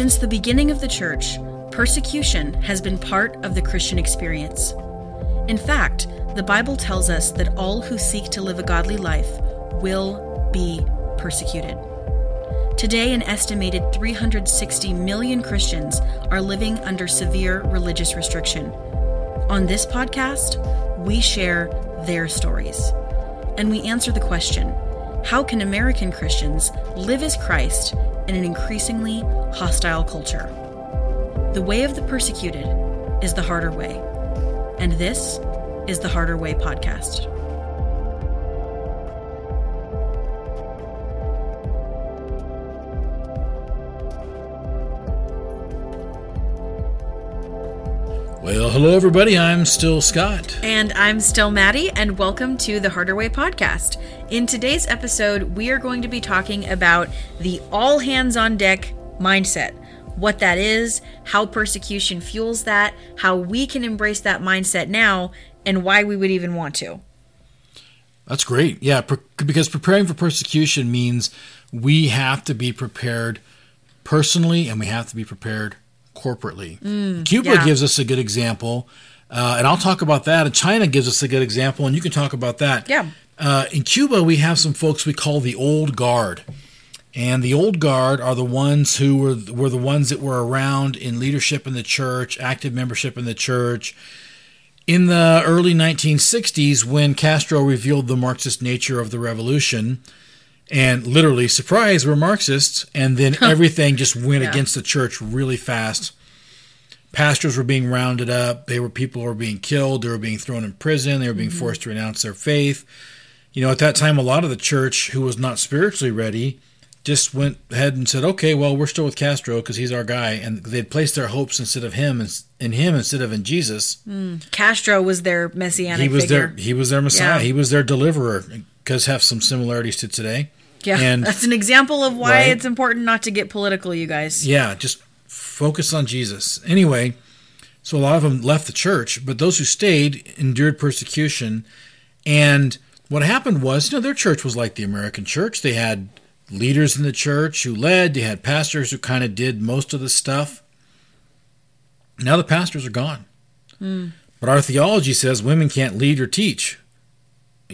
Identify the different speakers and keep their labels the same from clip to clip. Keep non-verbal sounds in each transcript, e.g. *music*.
Speaker 1: Since the beginning of the church, persecution has been part of the Christian experience. In fact, the Bible tells us that all who seek to live a godly life will be persecuted. Today, an estimated 360 million Christians are living under severe religious restriction. On this podcast, we share their stories. And we answer the question how can American Christians live as Christ in an increasingly hostile culture? The way of the persecuted is the harder way. And this is the Harder Way podcast.
Speaker 2: Well, hello, everybody. I'm still Scott.
Speaker 1: And I'm still Maddie, and welcome to the Harder Way podcast. In today's episode, we are going to be talking about the all hands on deck mindset what that is, how persecution fuels that, how we can embrace that mindset now, and why we would even want to.
Speaker 2: That's great. Yeah, because preparing for persecution means we have to be prepared personally and we have to be prepared corporately. Mm, Cuba yeah. gives us a good example, uh, and I'll talk about that. And China gives us a good example, and you can talk about that.
Speaker 1: Yeah.
Speaker 2: Uh, in Cuba, we have some folks we call the old guard. And the old guard are the ones who were were the ones that were around in leadership in the church, active membership in the church. In the early 1960s, when Castro revealed the Marxist nature of the revolution, and literally, surprise, we're Marxists. And then everything just went yeah. against the church really fast. Pastors were being rounded up. They were people were being killed. They were being thrown in prison. They were being mm-hmm. forced to renounce their faith. You know, at that time, a lot of the church who was not spiritually ready just went ahead and said, "Okay, well, we're still with Castro because he's our guy," and they'd placed their hopes instead of him in him instead of in Jesus.
Speaker 1: Mm. Castro was their messianic.
Speaker 2: He was
Speaker 1: figure.
Speaker 2: their he was their Messiah. Yeah. He was their deliverer. Because have some similarities to today.
Speaker 1: Yeah, and, that's an example of why right? it's important not to get political, you guys.
Speaker 2: Yeah, just focus on Jesus. Anyway, so a lot of them left the church, but those who stayed endured persecution. And what happened was, you know, their church was like the American church. They had leaders in the church who led, they had pastors who kind of did most of the stuff. Now the pastors are gone. Mm. But our theology says women can't lead or teach.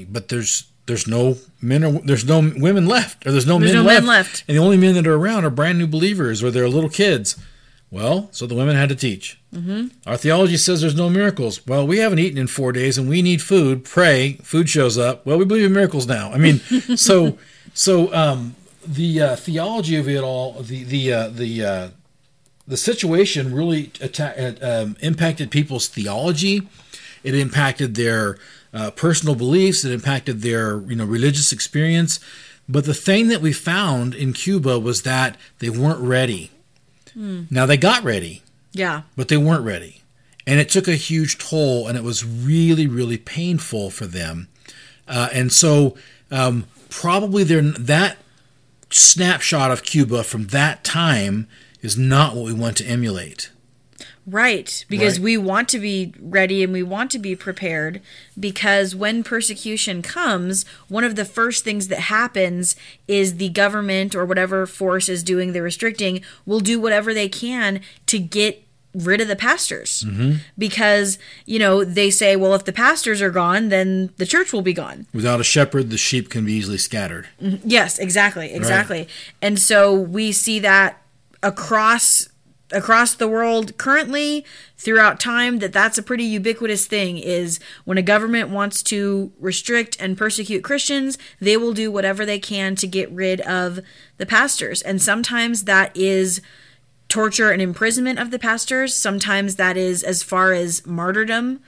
Speaker 2: But there's there's no men or there's no women left or there's no,
Speaker 1: there's
Speaker 2: men,
Speaker 1: no
Speaker 2: left.
Speaker 1: men left
Speaker 2: and the only men that are around are brand new believers or they're little kids well so the women had to teach mm-hmm. our theology says there's no miracles well we haven't eaten in four days and we need food pray food shows up well we believe in miracles now i mean *laughs* so so um, the uh, theology of it all the the uh, the uh, the situation really atta- um, impacted people's theology it impacted their uh, personal beliefs. It impacted their you know religious experience. But the thing that we found in Cuba was that they weren't ready. Mm. Now they got ready.
Speaker 1: Yeah.
Speaker 2: But they weren't ready. And it took a huge toll and it was really, really painful for them. Uh, and so um, probably that snapshot of Cuba from that time is not what we want to emulate.
Speaker 1: Right, because right. we want to be ready and we want to be prepared because when persecution comes, one of the first things that happens is the government or whatever force is doing the restricting will do whatever they can to get rid of the pastors. Mm-hmm. Because, you know, they say, well, if the pastors are gone, then the church will be gone.
Speaker 2: Without a shepherd, the sheep can be easily scattered.
Speaker 1: Mm-hmm. Yes, exactly, exactly. Right. And so we see that across across the world currently throughout time that that's a pretty ubiquitous thing is when a government wants to restrict and persecute Christians they will do whatever they can to get rid of the pastors. And sometimes that is torture and imprisonment of the pastors. Sometimes that is as far as martyrdom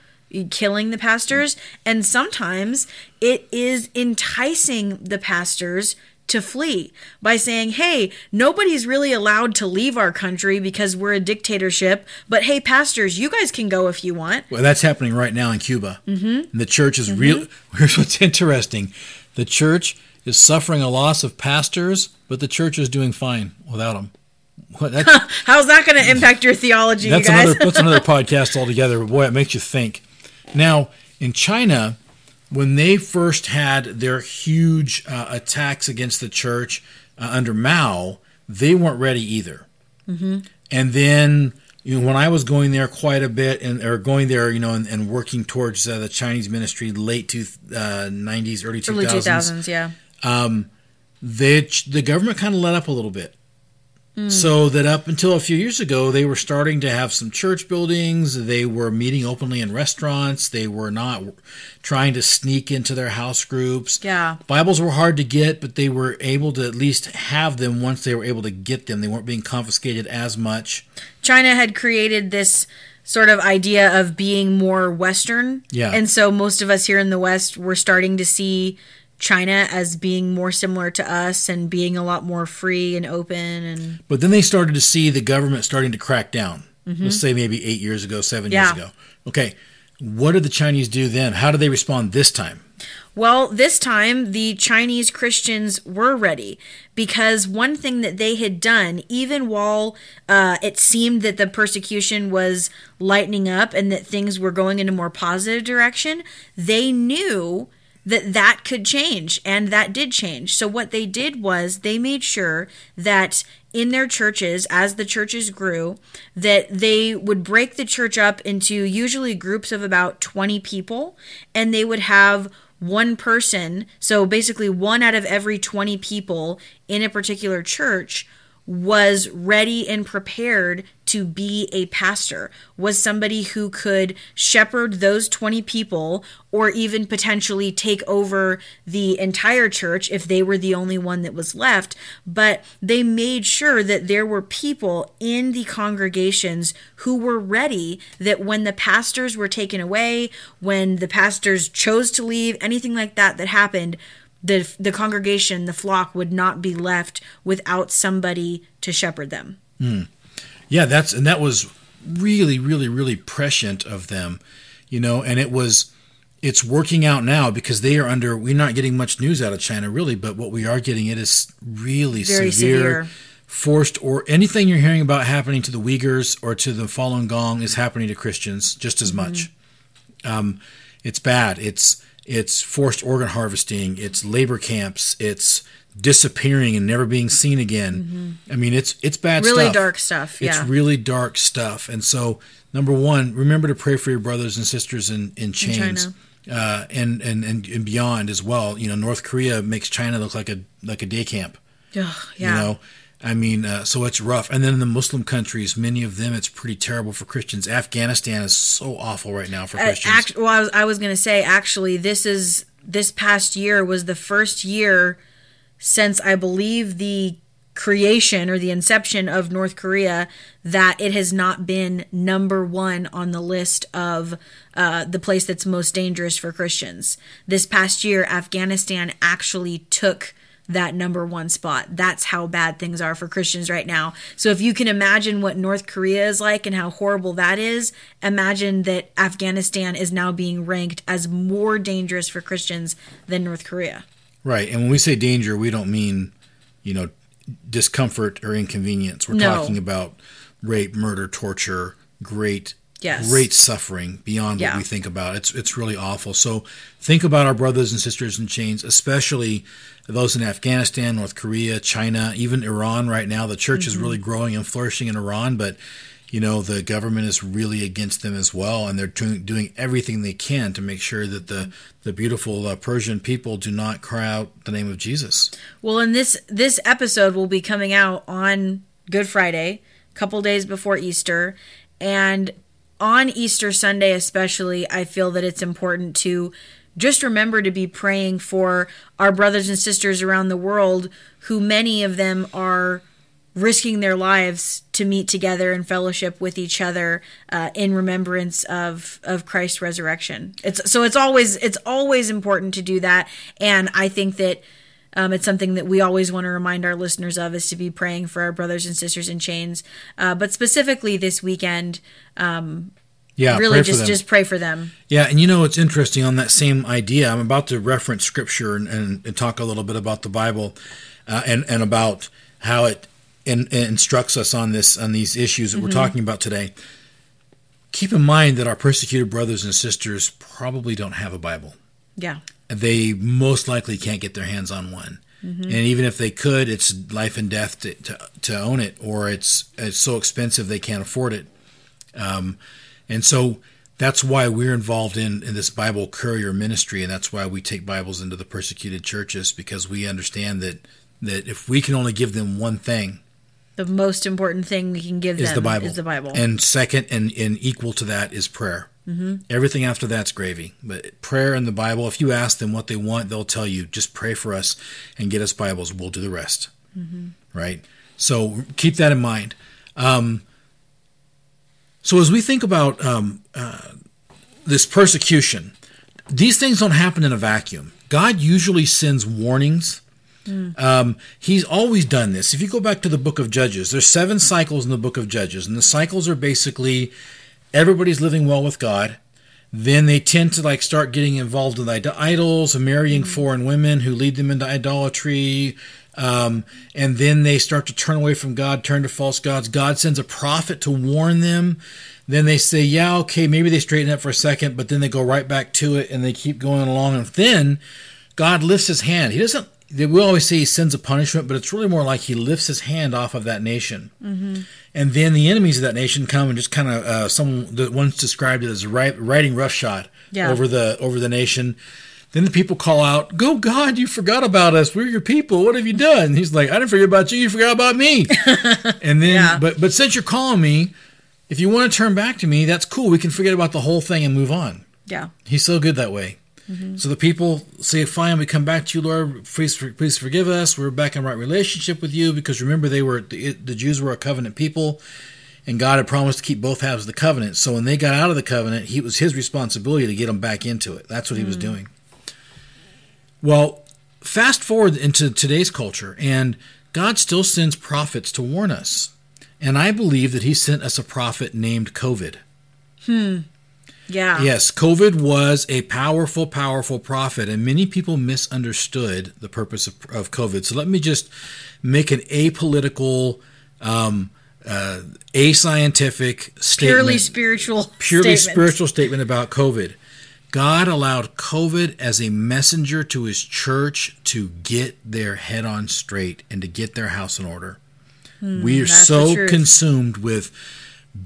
Speaker 1: killing the pastors. And sometimes it is enticing the pastors to flee by saying, hey, nobody's really allowed to leave our country because we're a dictatorship, but hey, pastors, you guys can go if you want.
Speaker 2: Well, that's happening right now in Cuba. Mm-hmm. the church is mm-hmm. real. *laughs* Here's what's interesting the church is suffering a loss of pastors, but the church is doing fine without them.
Speaker 1: What, *laughs* How's that going to impact your theology,
Speaker 2: that's
Speaker 1: you guys?
Speaker 2: Another, that's another *laughs* podcast altogether. Boy, it makes you think. Now, in China, when they first had their huge uh, attacks against the church uh, under Mao, they weren't ready either. Mm-hmm. And then you know, when I was going there quite a bit and or going there, you know, and, and working towards uh, the Chinese ministry late to uh, 90s, early 2000s,
Speaker 1: Early 2000s, yeah.
Speaker 2: they, the government kind of let up a little bit. Mm. So that up until a few years ago, they were starting to have some church buildings. They were meeting openly in restaurants. They were not trying to sneak into their house groups.
Speaker 1: Yeah.
Speaker 2: Bibles were hard to get, but they were able to at least have them once they were able to get them. They weren't being confiscated as much.
Speaker 1: China had created this sort of idea of being more Western.
Speaker 2: Yeah.
Speaker 1: And so most of us here in the West were starting to see China as being more similar to us and being a lot more free and open and
Speaker 2: But then they started to see the government starting to crack down. Let's say maybe eight years ago, seven years ago. Okay. What did the Chinese do then? How did they respond this time?
Speaker 1: Well, this time the Chinese Christians were ready because one thing that they had done, even while uh, it seemed that the persecution was lightening up and that things were going in a more positive direction, they knew that that could change and that did change. So what they did was they made sure that in their churches as the churches grew that they would break the church up into usually groups of about 20 people and they would have one person so basically one out of every 20 people in a particular church was ready and prepared to be a pastor, was somebody who could shepherd those 20 people or even potentially take over the entire church if they were the only one that was left. But they made sure that there were people in the congregations who were ready that when the pastors were taken away, when the pastors chose to leave, anything like that that happened, the the congregation, the flock would not be left without somebody to shepherd them. Hmm.
Speaker 2: Yeah, that's and that was really, really, really prescient of them, you know, and it was it's working out now because they are under we're not getting much news out of China really, but what we are getting it is really severe,
Speaker 1: severe.
Speaker 2: forced or anything you're hearing about happening to the Uyghurs or to the Falun Gong is happening to Christians just as much. Um, it's bad. It's it's forced organ harvesting. It's labor camps. It's disappearing and never being seen again. I mean, it's it's bad
Speaker 1: Really
Speaker 2: stuff.
Speaker 1: dark stuff.
Speaker 2: It's really dark stuff. And so, number one, remember to pray for your brothers and sisters in, in chains.
Speaker 1: China.
Speaker 2: Uh, and, and, and, and beyond as well. You know, North Korea makes China look like a like a day camp.
Speaker 1: Ugh, yeah.
Speaker 2: You know, I mean, uh, so it's rough. And then in the Muslim countries, many of them, it's pretty terrible for Christians. Afghanistan is so awful right now for
Speaker 1: Uh,
Speaker 2: Christians.
Speaker 1: act- well, I was, I was going to say actually, this is this past year was the first year since I believe the creation or the inception of North Korea that it has not been number one on the list of uh, the place that's most dangerous for Christians. This past year, Afghanistan actually took that number one spot. That's how bad things are for Christians right now. So if you can imagine what North Korea is like and how horrible that is, imagine that Afghanistan is now being ranked as more dangerous for Christians than North Korea.
Speaker 2: Right. And when we say danger, we don't mean, you know, discomfort or inconvenience. We're
Speaker 1: No.
Speaker 2: talking about rape, murder, torture, great
Speaker 1: Yes.
Speaker 2: great suffering beyond
Speaker 1: Yeah.
Speaker 2: what we think about. It's it's really awful. So think about our brothers and sisters in chains, especially those in Afghanistan, North Korea, China, even Iran right now. The church is
Speaker 1: Mm-hmm.
Speaker 2: really growing and flourishing in Iran, but you know the government is really against them as well, and they're doing, doing everything they can to make sure that the the beautiful uh, Persian people do not cry out the name of Jesus.
Speaker 1: Well, and this this episode will be coming out on Good Friday, a couple days before Easter, and on Easter Sunday especially, I feel that it's important to just remember to be praying for our brothers and sisters around the world who many of them are risking their lives to meet together and fellowship with each other uh, in remembrance of of Christ's resurrection. It's so it's always it's always important to do that, and I think that um, it's something that we always want to remind our listeners of is to be praying for our brothers and sisters in chains, uh, but specifically this weekend,
Speaker 2: Yeah,
Speaker 1: really just just pray for them.
Speaker 2: Yeah, and you know it's interesting on that same idea. I'm about to reference scripture and, and, and talk a little bit about the Bible uh, and and about how it in, instructs us on this on these issues that we're talking about today. Keep in mind that our persecuted brothers and sisters probably don't have a Bible.
Speaker 1: Yeah,
Speaker 2: They most likely can't get their hands on one. and even if they could, it's life and death to, to, to own it, or it's it's so expensive they can't afford it. Um, and so that's why we're involved in, in this Bible courier ministry, and that's why we take Bibles into the persecuted churches because we understand that that if we can only give them one thing,
Speaker 1: The most important thing we can give
Speaker 2: is
Speaker 1: them
Speaker 2: the Bible.
Speaker 1: is the Bible.
Speaker 2: And second, and, and equal to that is prayer. Mm-hmm. Everything after that's gravy. But prayer and the Bible, if you ask them what they want, they'll tell you, just pray for us and get us Bibles. We'll do the rest. Right? So keep that in mind. Um, so as we think about um, uh, this persecution, these things don't happen in a vacuum. God usually sends warnings. Um, he's always done this. If you go back to the book of Judges, there's seven cycles in the book of Judges, and the cycles are basically everybody's living well with God. Then they tend to like start getting involved with id- idols marrying foreign women who lead them into idolatry. Um, and then they start to turn away from God, turn to false gods. God sends a prophet to warn them. Then they say, yeah, okay, maybe they straighten up for a second, but then they go right back to it and they keep going along. And then God lifts his hand. He doesn't, we always say he sends a punishment, but it's really more like he lifts his hand off of that nation. And then the enemies of that nation come and just kind of, uh, someone that once described it as ri- riding roughshod
Speaker 1: Yeah.
Speaker 2: over the over the nation. Then the people call out, "Go, God! You forgot about us. We're your people. What have you done?" He's like, "I didn't forget about you. You forgot about me." *laughs* and then,
Speaker 1: Yeah.
Speaker 2: but but since you're calling me, if you want to turn back to me, that's cool. We can forget about the whole thing and move on.
Speaker 1: yeah.
Speaker 2: He's so good that way. Mm-hmm. So the people say, "Fine, we come back to you, Lord. Please, please forgive us. We're back in right relationship with you." Because remember, they were the, the Jews were a covenant people, and God had promised to keep both halves of the covenant. So when they got out of the covenant, he it was his responsibility to get them back into it. That's what he was mm. doing. Well, fast forward into today's culture, and God still sends prophets to warn us. And I believe that He sent us a prophet named COVID. Hmm.
Speaker 1: Yeah.
Speaker 2: Yes, COVID was a powerful, powerful prophet, and many people misunderstood the purpose of, of COVID. So let me just make an apolitical, um, uh, ascientific statement.
Speaker 1: Purely spiritual.
Speaker 2: purely
Speaker 1: statement.
Speaker 2: spiritual statement about COVID. God allowed COVID as a messenger to his church to get their head on straight and to get their house in order. we are so consumed with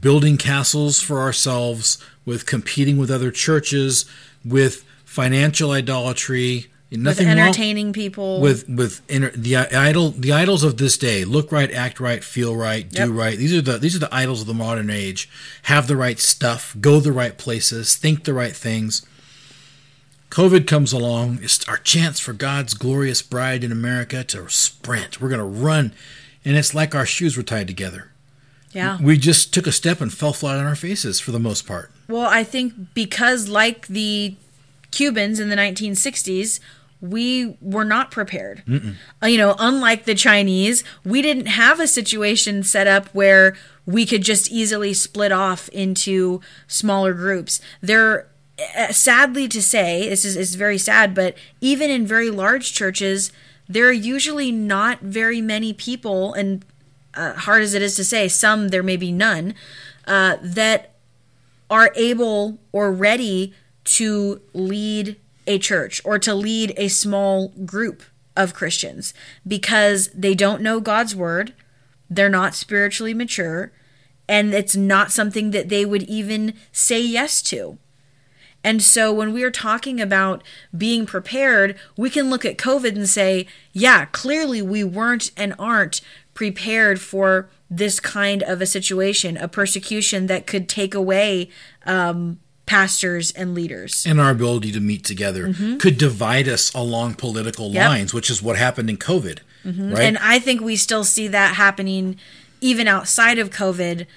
Speaker 2: building castles for ourselves, with competing with other churches, with financial idolatry.
Speaker 1: With
Speaker 2: Nothing wrong
Speaker 1: entertaining people.
Speaker 2: with with inter, uh, the idol the idols of this day look right act right feel right do
Speaker 1: Yep.
Speaker 2: right these are the these are the idols of the modern age have the right stuff go the right places think the right things covid comes along it's our chance for god's glorious bride in america to sprint we're going to run and it's like our shoes were tied together
Speaker 1: yeah.
Speaker 2: we just took a step and fell flat on our faces for the most part
Speaker 1: Well, I think because, like the Cubans in the 1960s, we were not prepared. Uh, You know, unlike the Chinese, we didn't have a situation set up where we could just easily split off into smaller groups. There, uh, sadly to say, this is, is very sad, but even in very large churches, there are usually not very many people, and uh, hard as it is to say, some there may be none, uh, that are able or ready to lead a church or to lead a small group of Christians because they don't know God's word, they're not spiritually mature, and it's not something that they would even say yes to. And so when we are talking about being prepared, we can look at COVID and say, yeah, clearly we weren't and aren't prepared for this kind of a situation, a persecution that could take away um, pastors and leaders.
Speaker 2: and our ability to meet together mm-hmm. could divide us along political
Speaker 1: Yep.
Speaker 2: lines which is what happened in covid mm-hmm. right
Speaker 1: And I think we still see that happening even outside of COVID.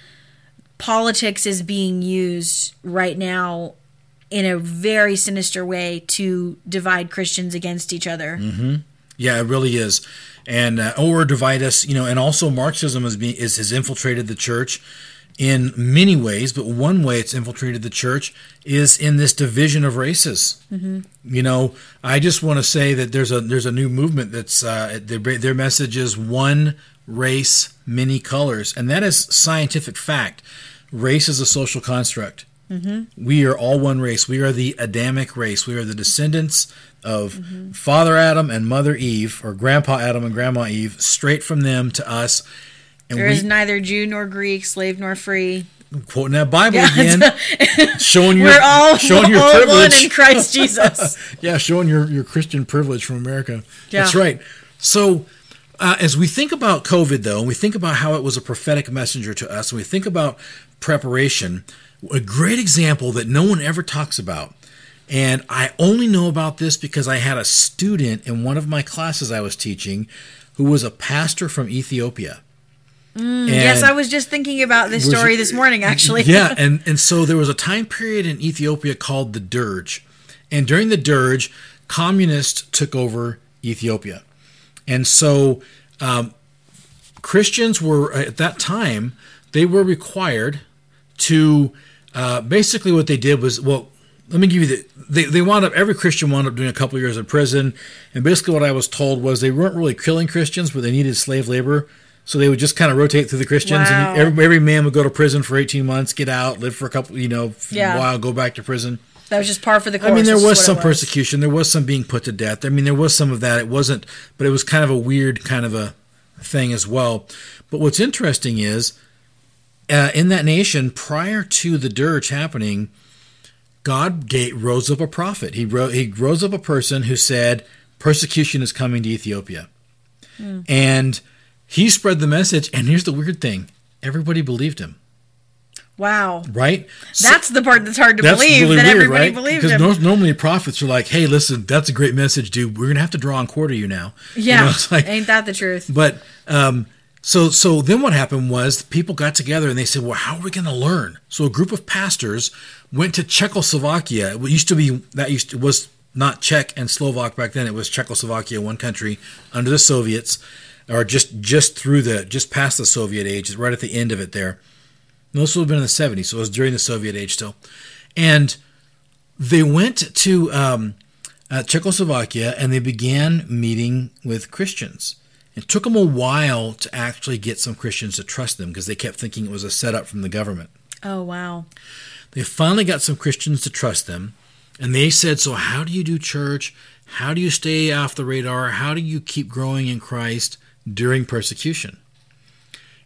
Speaker 1: Politics is being used right now in a very sinister way to divide Christians against each other. Mm-hmm.
Speaker 2: Yeah, it really is, and uh, or divide us. You know, and also Marxism has been is has infiltrated the church in many ways, but one way it's infiltrated the church is in this division of races. You know, I just want to say that there's a there's a new movement that's uh, their their message is one race, many colors, and that is scientific fact. Race is a social construct. Mm-hmm. We are all one race. We are the Adamic race. We are the descendants of mm-hmm. Father Adam and Mother Eve, or Grandpa Adam and Grandma Eve, straight from them to us.
Speaker 1: And there we, is neither Jew nor Greek, slave nor free.
Speaker 2: I'm Quoting that Bible yeah, again, *laughs* showing your
Speaker 1: we're all,
Speaker 2: showing
Speaker 1: your all privilege one in Christ Jesus. *laughs*
Speaker 2: yeah, showing your your Christian privilege from America. Yeah. That's right. So uh, as we think about COVID, though, and we think about how it was a prophetic messenger to us, and we think about preparation, a great example that no one ever talks about, and I only know about this because I had a student in one of my classes I was teaching who was a pastor from Ethiopia.
Speaker 1: Mm, yes, I was just thinking about this story this morning, *laughs* actually.
Speaker 2: yeah, *laughs* and, and so there was a time period in Ethiopia called the Derg. And during the Derg, communists took over Ethiopia. And so um, Christians were, at that time, they were required to uh, basically what they did was, well, let me give you the, they, they wound up, every Christian wound up doing a couple of years in prison. And basically what I was told was they weren't really killing Christians, but they needed slave labor. So they would just kind of rotate through the Christians, wow. and every, every man would go to prison for 18 months, get out, live for a couple, you know, yeah. a while, go back to prison.
Speaker 1: That was just par for the course.
Speaker 2: I mean, there was some was. persecution. There was some being put to death. I mean, there was some of that. It wasn't, but it was kind of a weird kind of a thing as well. But what's interesting is, uh, in that nation, prior to the Derg happening, God gave, rose up a prophet. He, ro- he rose up a person who said, persecution is coming to Ethiopia. Mm. And he spread the message. And here's the weird thing everybody believed him.
Speaker 1: Wow.
Speaker 2: Right?
Speaker 1: That's so, the part that's hard to that's believe really that weird, everybody right? believed
Speaker 2: Because
Speaker 1: him.
Speaker 2: normally prophets are like, hey, listen, that's a great message, dude. We're going to have to draw and quarter you now.
Speaker 1: Yeah. You know, like, Ain't that the truth?
Speaker 2: But um, so so then what happened was people got together and they said, well, how are we going to learn? So a group of pastors went to Czechoslovakia. It used to be, that used to, was not Czech and Slovak back then. It was Czechoslovakia, one country under the Soviets, or just just through the, just past the Soviet age, right at the end of it there this would have been in the 70s, so it was during the Soviet age still. And they went to um, uh, Czechoslovakia and they began meeting with Christians. It took them a while to actually get some Christians to trust them because they kept thinking it was a setup from the government.
Speaker 1: Oh, wow.
Speaker 2: They finally got some Christians to trust them. And they said, So, how do you do church? How do you stay off the radar? How do you keep growing in Christ during persecution?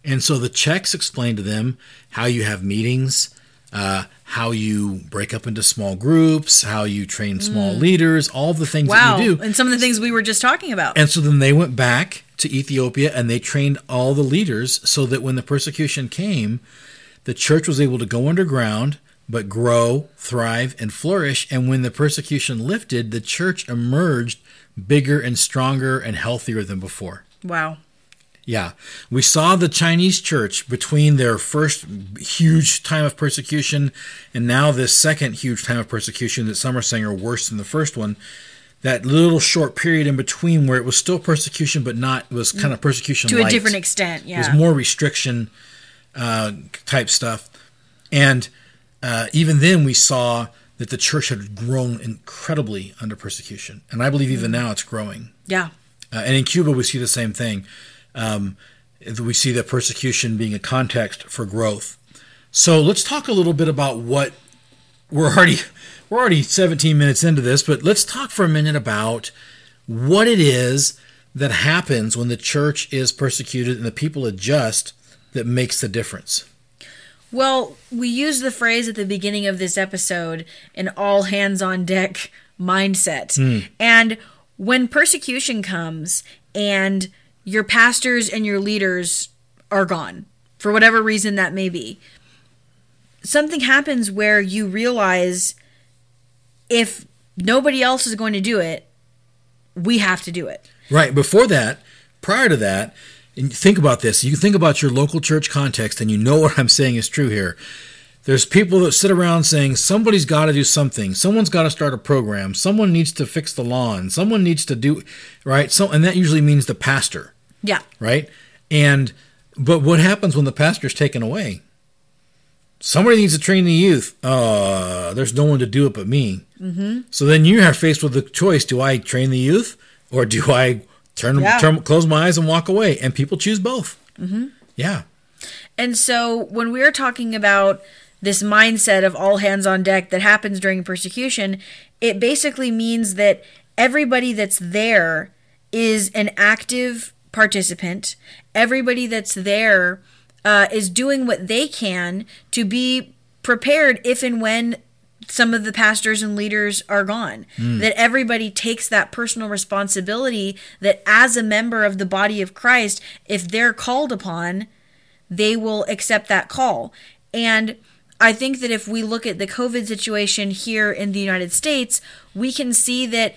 Speaker 2: And so the Czechs explained to them how you have meetings, uh, how you break up into small groups, how you train small mm. leaders, all the things wow. that you do.
Speaker 1: And some of the things we were just talking about.
Speaker 2: And so then they went back to Ethiopia and they trained all the leaders so that when the persecution came, the church was able to go underground but grow, thrive, and flourish. And when the persecution lifted, the church emerged bigger and stronger and healthier than before.
Speaker 1: Wow.
Speaker 2: Yeah. We saw the Chinese church between their first huge time of persecution and now this second huge time of persecution that some are saying are worse than the first one. That little short period in between where it was still persecution, but not, was kind of persecution
Speaker 1: to light. a different extent. Yeah.
Speaker 2: It was more restriction uh, type stuff. And uh, even then, we saw that the church had grown incredibly under persecution. And I believe even mm. now it's growing.
Speaker 1: Yeah.
Speaker 2: Uh, and in Cuba, we see the same thing. Um, we see that persecution being a context for growth. So let's talk a little bit about what we're already we're already 17 minutes into this, but let's talk for a minute about what it is that happens when the church is persecuted and the people adjust that makes the difference.
Speaker 1: Well, we use the phrase at the beginning of this episode an all hands on deck mindset. Mm. And when persecution comes and your pastors and your leaders are gone for whatever reason that may be. Something happens where you realize if nobody else is going to do it, we have to do it.
Speaker 2: Right. Before that, prior to that, and think about this. You think about your local church context, and you know what I'm saying is true here. There's people that sit around saying somebody's got to do something. Someone's got to start a program. Someone needs to fix the lawn. Someone needs to do right. So, and that usually means the pastor.
Speaker 1: Yeah.
Speaker 2: Right. And but what happens when the pastor's taken away? Somebody needs to train the youth. Uh, there's no one to do it but me. Mm-hmm. So then you are faced with the choice: Do I train the youth, or do I turn, yeah. turn close my eyes and walk away? And people choose both. Mm-hmm. Yeah.
Speaker 1: And so when we're talking about this mindset of all hands on deck that happens during persecution, it basically means that everybody that's there is an active participant. Everybody that's there uh, is doing what they can to be prepared if and when some of the pastors and leaders are gone. That everybody takes that personal responsibility that as a member of the body of Christ, if they're called upon, they will accept that call. And I think that if we look at the COVID situation here in the United States, we can see that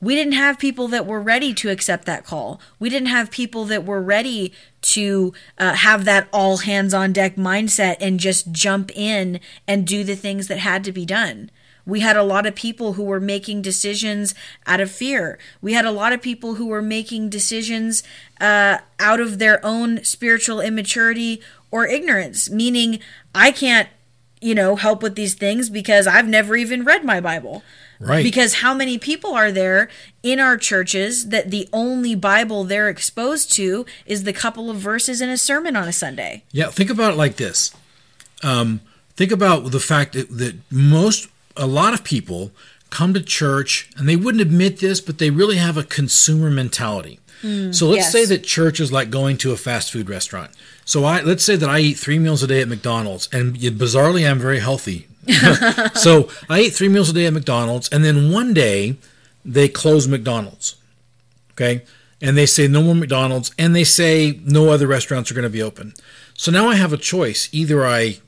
Speaker 1: we didn't have people that were ready to accept that call. We didn't have people that were ready to uh, have that all hands on deck mindset and just jump in and do the things that had to be done. We had a lot of people who were making decisions out of fear. We had a lot of people who were making decisions uh, out of their own spiritual immaturity or ignorance, meaning I can't, you know, help with these things because I've never even read my Bible.
Speaker 2: Right.
Speaker 1: Because how many people are there in our churches that the only Bible they're exposed to is the couple of verses in a sermon on a Sunday?
Speaker 2: Yeah, think about it like this. Um, think about the fact that, that most, a lot of people come to church and they wouldn't admit this, but they really have a consumer mentality. so let's
Speaker 1: yes.
Speaker 2: say that church is like going to a fast food restaurant. So I let's say that I eat three meals a day at McDonald's, and bizarrely I'm very healthy. *laughs* so I eat three meals a day at McDonald's, and then one day they close McDonald's. Okay. And they say no more McDonald's, and they say no other restaurants are going to be open. So now I have a choice. Either I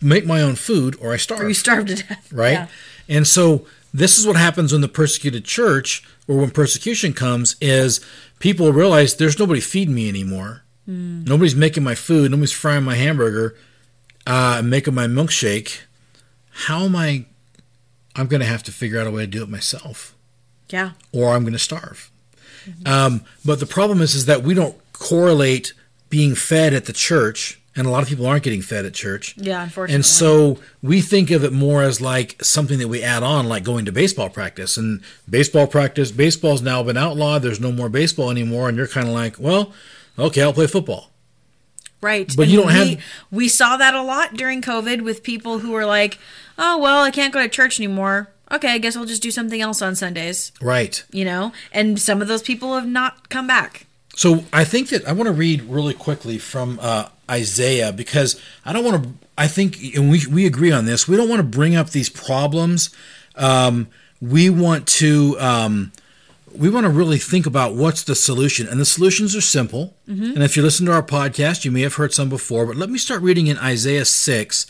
Speaker 2: make my own food or I starve.
Speaker 1: Or you starve to death.
Speaker 2: right?
Speaker 1: Yeah.
Speaker 2: And so this is what happens when the persecuted church or when persecution comes is people realize there's nobody feeding me anymore. Nobody's making my food. Nobody's frying my hamburger, uh, making my milkshake. How am I? I'm going to have to figure out a way to do it myself
Speaker 1: Yeah.
Speaker 2: or I'm going to starve. Um, but the problem is, is that we don't correlate being fed at the church, and a lot of people aren't getting fed at church.
Speaker 1: Yeah, unfortunately.
Speaker 2: And so we think of it more as like something that we add on, like going to baseball practice. And baseball practice, baseball's now been outlawed. There's no more baseball anymore, and you're kind of like, well, okay, I'll play football.
Speaker 1: Right.
Speaker 2: But you don't
Speaker 1: we,
Speaker 2: have-
Speaker 1: We saw that a lot during COVID with people who were like, oh, well, I can't go to church anymore. Okay, I guess I'll just do something else on Sundays,
Speaker 2: Right.
Speaker 1: you know? And some of those people have not come back.
Speaker 2: So I think that I want to read really quickly from uh, Isaiah because I don't want to. I think, and we we agree on this. We don't want to bring up these problems. Um, we want to. Um, we want to really think about what's the solution, and the solutions are simple. Mm-hmm. And if you listen to our podcast, you may have heard some before. But let me start reading in Isaiah six.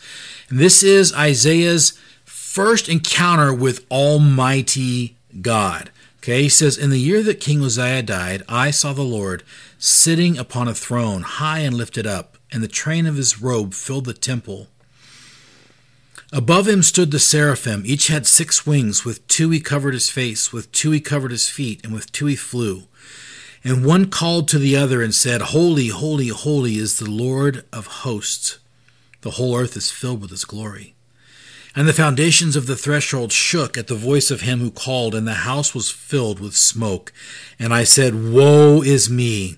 Speaker 2: And this is Isaiah's first encounter with Almighty God. Okay, he says, In the year that King Uzziah died, I saw the Lord sitting upon a throne, high and lifted up, and the train of his robe filled the temple. Above him stood the seraphim. Each had six wings. With two he covered his face, with two he covered his feet, and with two he flew. And one called to the other and said, Holy, holy, holy is the Lord of hosts. The whole earth is filled with his glory. And the foundations of the threshold shook at the voice of him who called, and the house was filled with smoke. And I said, Woe is me,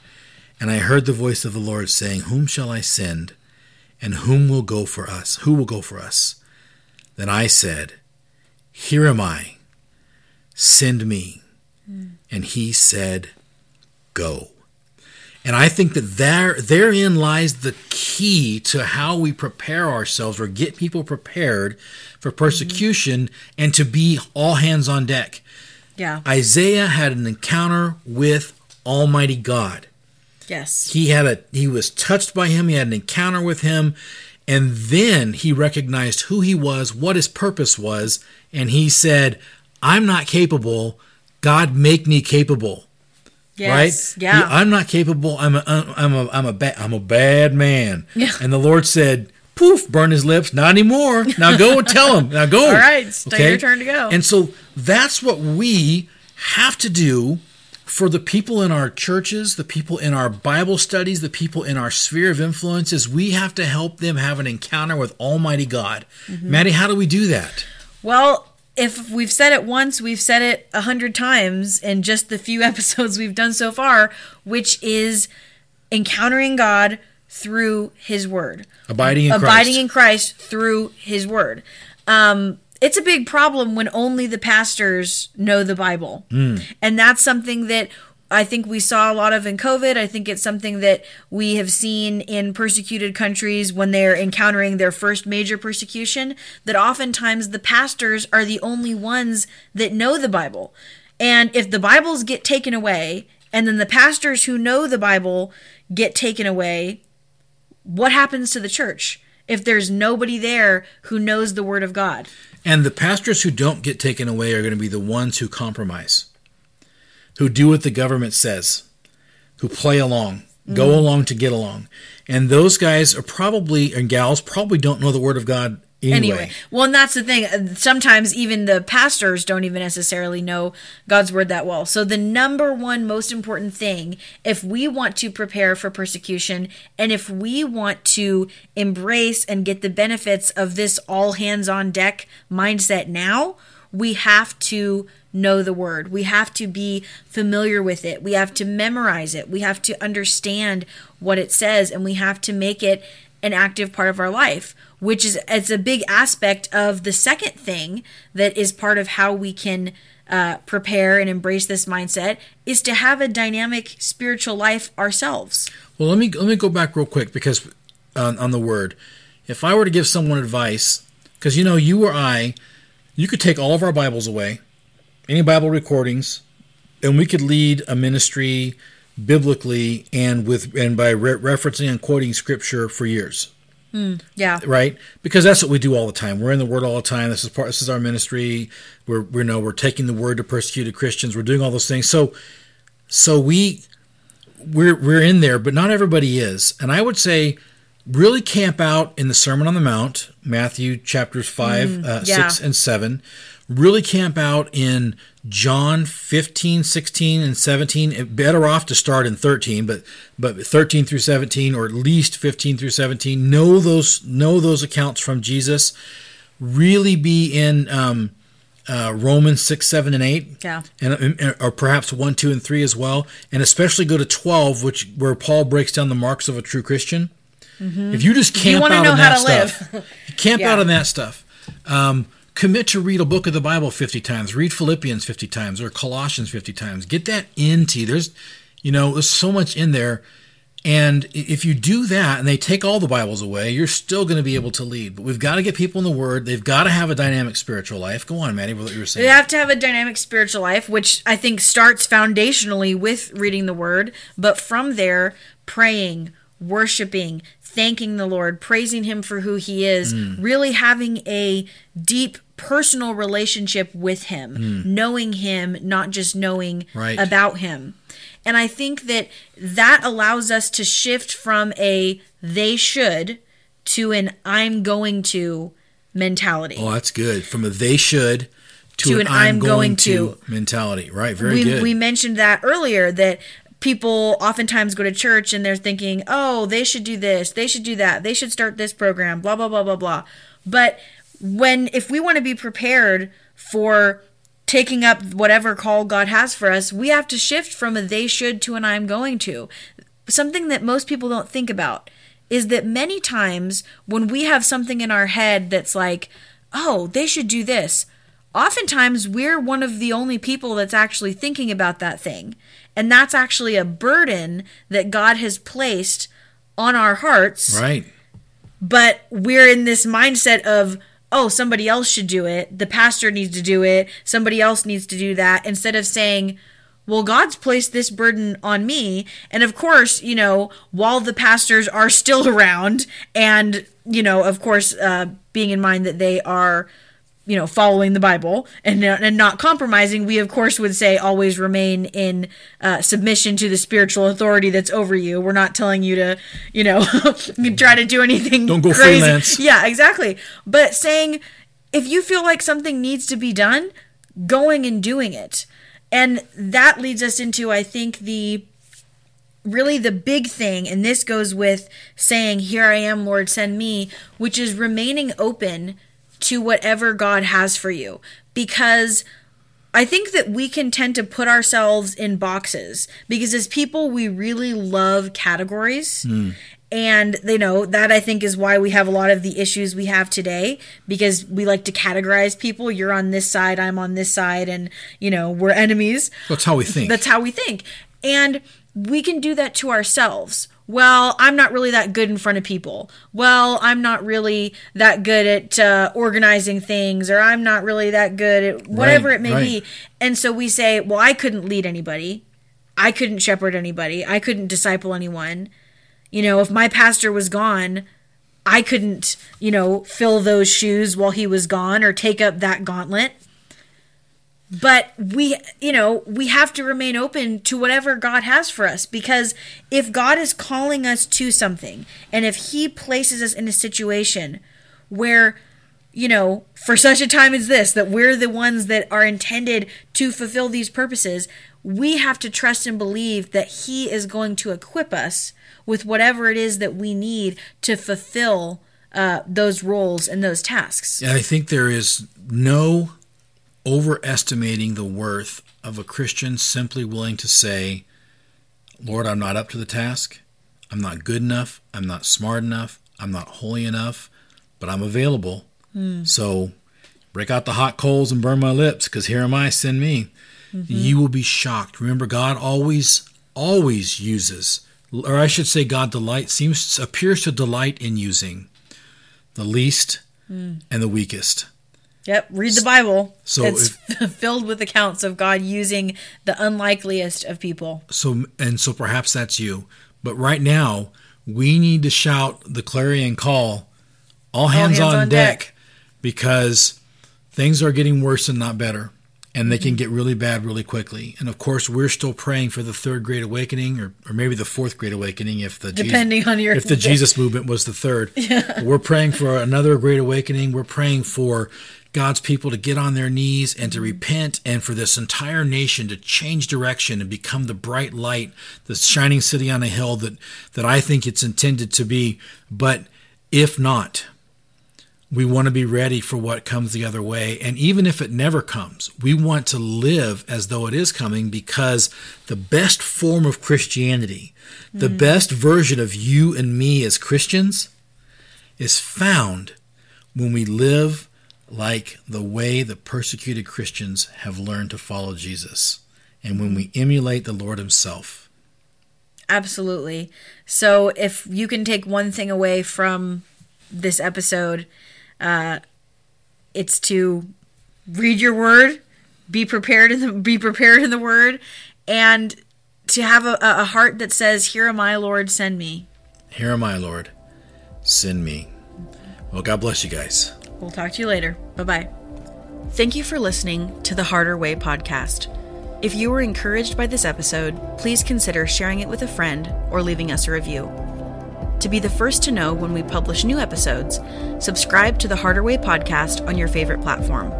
Speaker 2: and I heard the voice of the Lord saying, Whom shall I send, and whom will go for us? Who will go for us? Then I said, Here am I, send me. Hmm. And he said, Go. And I think that there therein lies the key to how we prepare ourselves or get people prepared for mm-hmm. persecution and to be all hands on deck.
Speaker 1: Yeah.
Speaker 2: Isaiah had an encounter with Almighty God.
Speaker 1: Yes.
Speaker 2: He had a he was touched by him, he had an encounter with him, and then he recognized who he was, what his purpose was, and he said, "I'm not capable. God make me capable."
Speaker 1: Yes.
Speaker 2: right?
Speaker 1: Yeah.
Speaker 2: He- I'm not capable. I'm a I'm a I'm a bad I'm a bad man.
Speaker 1: Yeah.
Speaker 2: And the Lord said, poof, burn his lips. Not anymore. Now go and tell him. Now go. *laughs*
Speaker 1: All right, it's your turn to go.
Speaker 2: And so that's what we have to do for the people in our churches, the people in our Bible studies, the people in our sphere of influence, is we have to help them have an encounter with Almighty God. Mm-hmm. Maddie, how do we do that?
Speaker 1: Well, if we've said it once, we've said it a hundred times in just the few *laughs* episodes we've done so far, which is encountering God through His Word,
Speaker 2: abiding in
Speaker 1: abiding
Speaker 2: Christ.
Speaker 1: in Christ through His Word. Um, it's a big problem when only the pastors know the Bible. Mm. And that's something that I think we saw a lot of in COVID. I think it's something that we have seen in persecuted countries when they're encountering their first major persecution, that oftentimes the pastors are the only ones that know the Bible. And if the Bibles get taken away, and then the pastors who know the Bible get taken away, what happens to the church if there's nobody there who knows the Word of God?
Speaker 2: And the pastors who don't get taken away are going to be the ones who compromise, who do what the government says, who play along, mm-hmm. go along to get along. And those guys are probably, and gals, probably don't know the Word of God Anyway. anyway.
Speaker 1: well, and that's the thing. Uh, sometimes even the pastors don't even necessarily know God's word that well. So, the number one most important thing, if we want to prepare for persecution and if we want to embrace and get the benefits of this all hands on deck mindset now, we have to know the word. We have to be familiar with it. We have to memorize it. We have to understand what it says and we have to make it an active part of our life which is it's a big aspect of the second thing that is part of how we can uh, prepare and embrace this mindset is to have a dynamic spiritual life ourselves.
Speaker 2: Well, let me let me go back real quick because on, on the word, if I were to give someone advice, because you know you or I, you could take all of our Bibles away, any Bible recordings, and we could lead a ministry biblically and with and by re- referencing and quoting scripture for years
Speaker 1: Mm, yeah.
Speaker 2: Right. Because that's what we do all the time. We're in the Word all the time. This is part. This is our ministry. We're we know we're taking the Word to persecuted Christians. We're doing all those things. So, so we we're we're in there, but not everybody is. And I would say, really camp out in the Sermon on the Mount, Matthew chapters five, mm, uh, yeah. six, and seven. Really camp out in John 15, 16, and 17. Better off to start in 13, but but 13 through 17, or at least 15 through 17. Know those know those accounts from Jesus. Really be in um, uh, Romans 6, 7, and 8.
Speaker 1: Yeah.
Speaker 2: And, or perhaps 1, 2, and 3 as well. And especially go to 12, which where Paul breaks down the marks of a true Christian. Mm-hmm. If you just camp you out on that stuff, camp yeah. out on that stuff. Um, commit to read a book of the Bible 50 times, read Philippians 50 times or Colossians 50 times. Get that into you. There's, you know, there's so much in there. And if you do that and they take all the Bibles away, you're still going to be able to lead. But we've got to get people in the Word. They've got to have a dynamic spiritual life. Go on, Maddie, what you were saying.
Speaker 1: They have to have a dynamic spiritual life, which I think starts foundationally with reading the Word. But from there, praying, worshiping, thanking the Lord, praising Him for who He is, mm. really having a deep personal relationship with Him, mm. knowing Him, not just knowing right. about Him. And I think that that allows us to shift from a they should to an I'm going to mentality.
Speaker 2: Oh, that's good. From a they should to, to an, an, I'm, going, going to, to, mentality. Right. Very
Speaker 1: we,
Speaker 2: good.
Speaker 1: We mentioned that earlier that people oftentimes go to church and they're thinking, oh, they should do this, they should do that, they should start this program, blah, blah, blah, blah, blah. But when, if we want to be prepared for taking up whatever call God has for us, we have to shift from a they should to an I'm going to. Something that most people don't think about is that many times when we have something in our head that's like, oh, they should do this, oftentimes we're one of the only people that's actually thinking about that thing. And that's actually a burden that God has placed on our hearts.
Speaker 2: Right.
Speaker 1: But we're in this mindset of, oh, somebody else should do it. The pastor needs to do it. Somebody else needs to do that. Instead of saying, well, God's placed this burden on me. And of course, you know, while the pastors are still *laughs* around, and, you know, of course, uh, being in mind that they are you know, following the Bible and, and not compromising, we of course would say always remain in uh, submission to the spiritual authority that's over you. We're not telling you to, you know, *laughs* try to do anything.
Speaker 2: Don't go crazy. freelance.
Speaker 1: Yeah, exactly. But saying if you feel like something needs to be done, going and doing it. And that leads us into, I think, the really the big thing, and this goes with saying, Here I am, Lord, send me, which is remaining open to whatever God has for you. Because I think that we can tend to put ourselves in boxes because as people, we really love categories. Mm. And you know that I think is why we have a lot of the issues we have today because we like to categorize people. You're on this side, I'm on this side, and you know we're enemies.
Speaker 2: That's how we think.
Speaker 1: That's how we think, and we can do that to ourselves. Well, I'm not really that good in front of people. Well, I'm not really that good at uh, organizing things, or I'm not really that good at whatever right, it may right. be. And so we say, well, I couldn't lead anybody. I couldn't shepherd anybody. I couldn't disciple anyone. You know, if my pastor was gone, I couldn't, you know, fill those shoes while he was gone or take up that gauntlet. But we, you know, we have to remain open to whatever God has for us because if God is calling us to something and if He places us in a situation where, you know, for such a time as this, that we're the ones that are intended to fulfill these purposes, we have to trust and believe that He is going to equip us with whatever it is that we need to fulfill uh, those roles and those tasks.
Speaker 2: I think there is no overestimating the worth of a Christian simply willing to say, Lord, I'm not up to the task. I'm not good enough. I'm not smart enough. I'm not holy enough, but I'm available. Mm. So break out the hot coals and burn my lips because here am I, send me. Mm-hmm. You will be shocked. Remember, God always, always uses, or I should say, God delight seems appears to delight in using the least mm. and the weakest.
Speaker 1: Yep, read the Bible. So it's if, *laughs* filled with accounts of God using the unlikeliest of people.
Speaker 2: So and so perhaps that's you. But right now, we need to shout the clarion call, all hands, all hands on, on deck, deck, because things are getting worse and not better. And they can mm-hmm. get really bad really quickly. And of course, we're still praying for the third great awakening, or, or maybe the fourth great awakening, if the
Speaker 1: depending
Speaker 2: Jesus,
Speaker 1: on your
Speaker 2: if the *laughs* Jesus movement was the third. Yeah. We're praying for another great awakening. We're praying for God's people to get on their knees and to repent and for this entire nation to change direction and become the bright light, the shining city on a hill that, that I think it's intended to be. But if not, we want to be ready for what comes the other way. And even if it never comes, we want to live as though it is coming because the best form of Christianity, mm. the best version of you and me as Christians, is found when we live like the way the persecuted Christians have learned to follow Jesus and when we emulate the Lord Himself.
Speaker 1: Absolutely. So, if you can take one thing away from this episode, uh, it's to read your word, be prepared in the be prepared in the word, and to have a, a heart that says, "Here am I, Lord, send me."
Speaker 2: Here am I, Lord, send me. Well, God bless you guys.
Speaker 1: We'll talk to you later. Bye bye. Thank you for listening to the Harder Way podcast. If you were encouraged by this episode, please consider sharing it with a friend or leaving us a review. To be the first to know when we publish new episodes, subscribe to the Harder Way podcast on your favorite platform.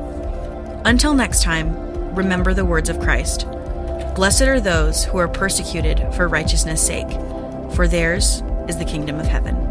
Speaker 1: Until next time, remember the words of Christ Blessed are those who are persecuted for righteousness' sake, for theirs is the kingdom of heaven.